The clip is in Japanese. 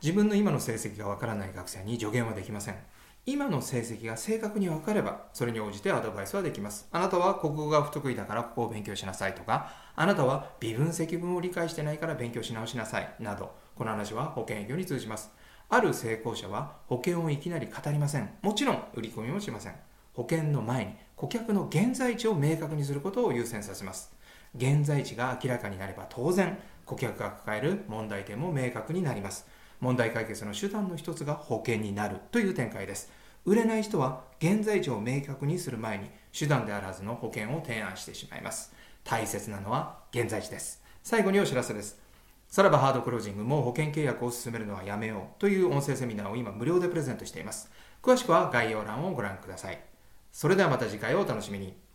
自分の今の成績がわからない学生に助言はできません。今の成績が正確に分かれば、それに応じてアドバイスはできます。あなたは国語が不得意だからここを勉強しなさいとか、あなたは微分積分を理解してないから勉強し直しなさいなど、この話は保険営業に通じます。ある成功者は保険をいきなり語りません。もちろん売り込みもしません。保険の前に顧客の現在地を明確にすることを優先させます。現在地が明らかになれば当然、顧客が抱える問題点も明確になります。問題解決の手段の一つが保険になるという展開です。売れない人は現在地を明確にする前に手段であらずの保険を提案してしまいます。大切なのは現在地です。最後にお知らせです。さらばハードクロージングも保険契約を進めるのはやめようという音声セミナーを今無料でプレゼントしています。詳しくは概要欄をご覧ください。それではまた次回をお楽しみに。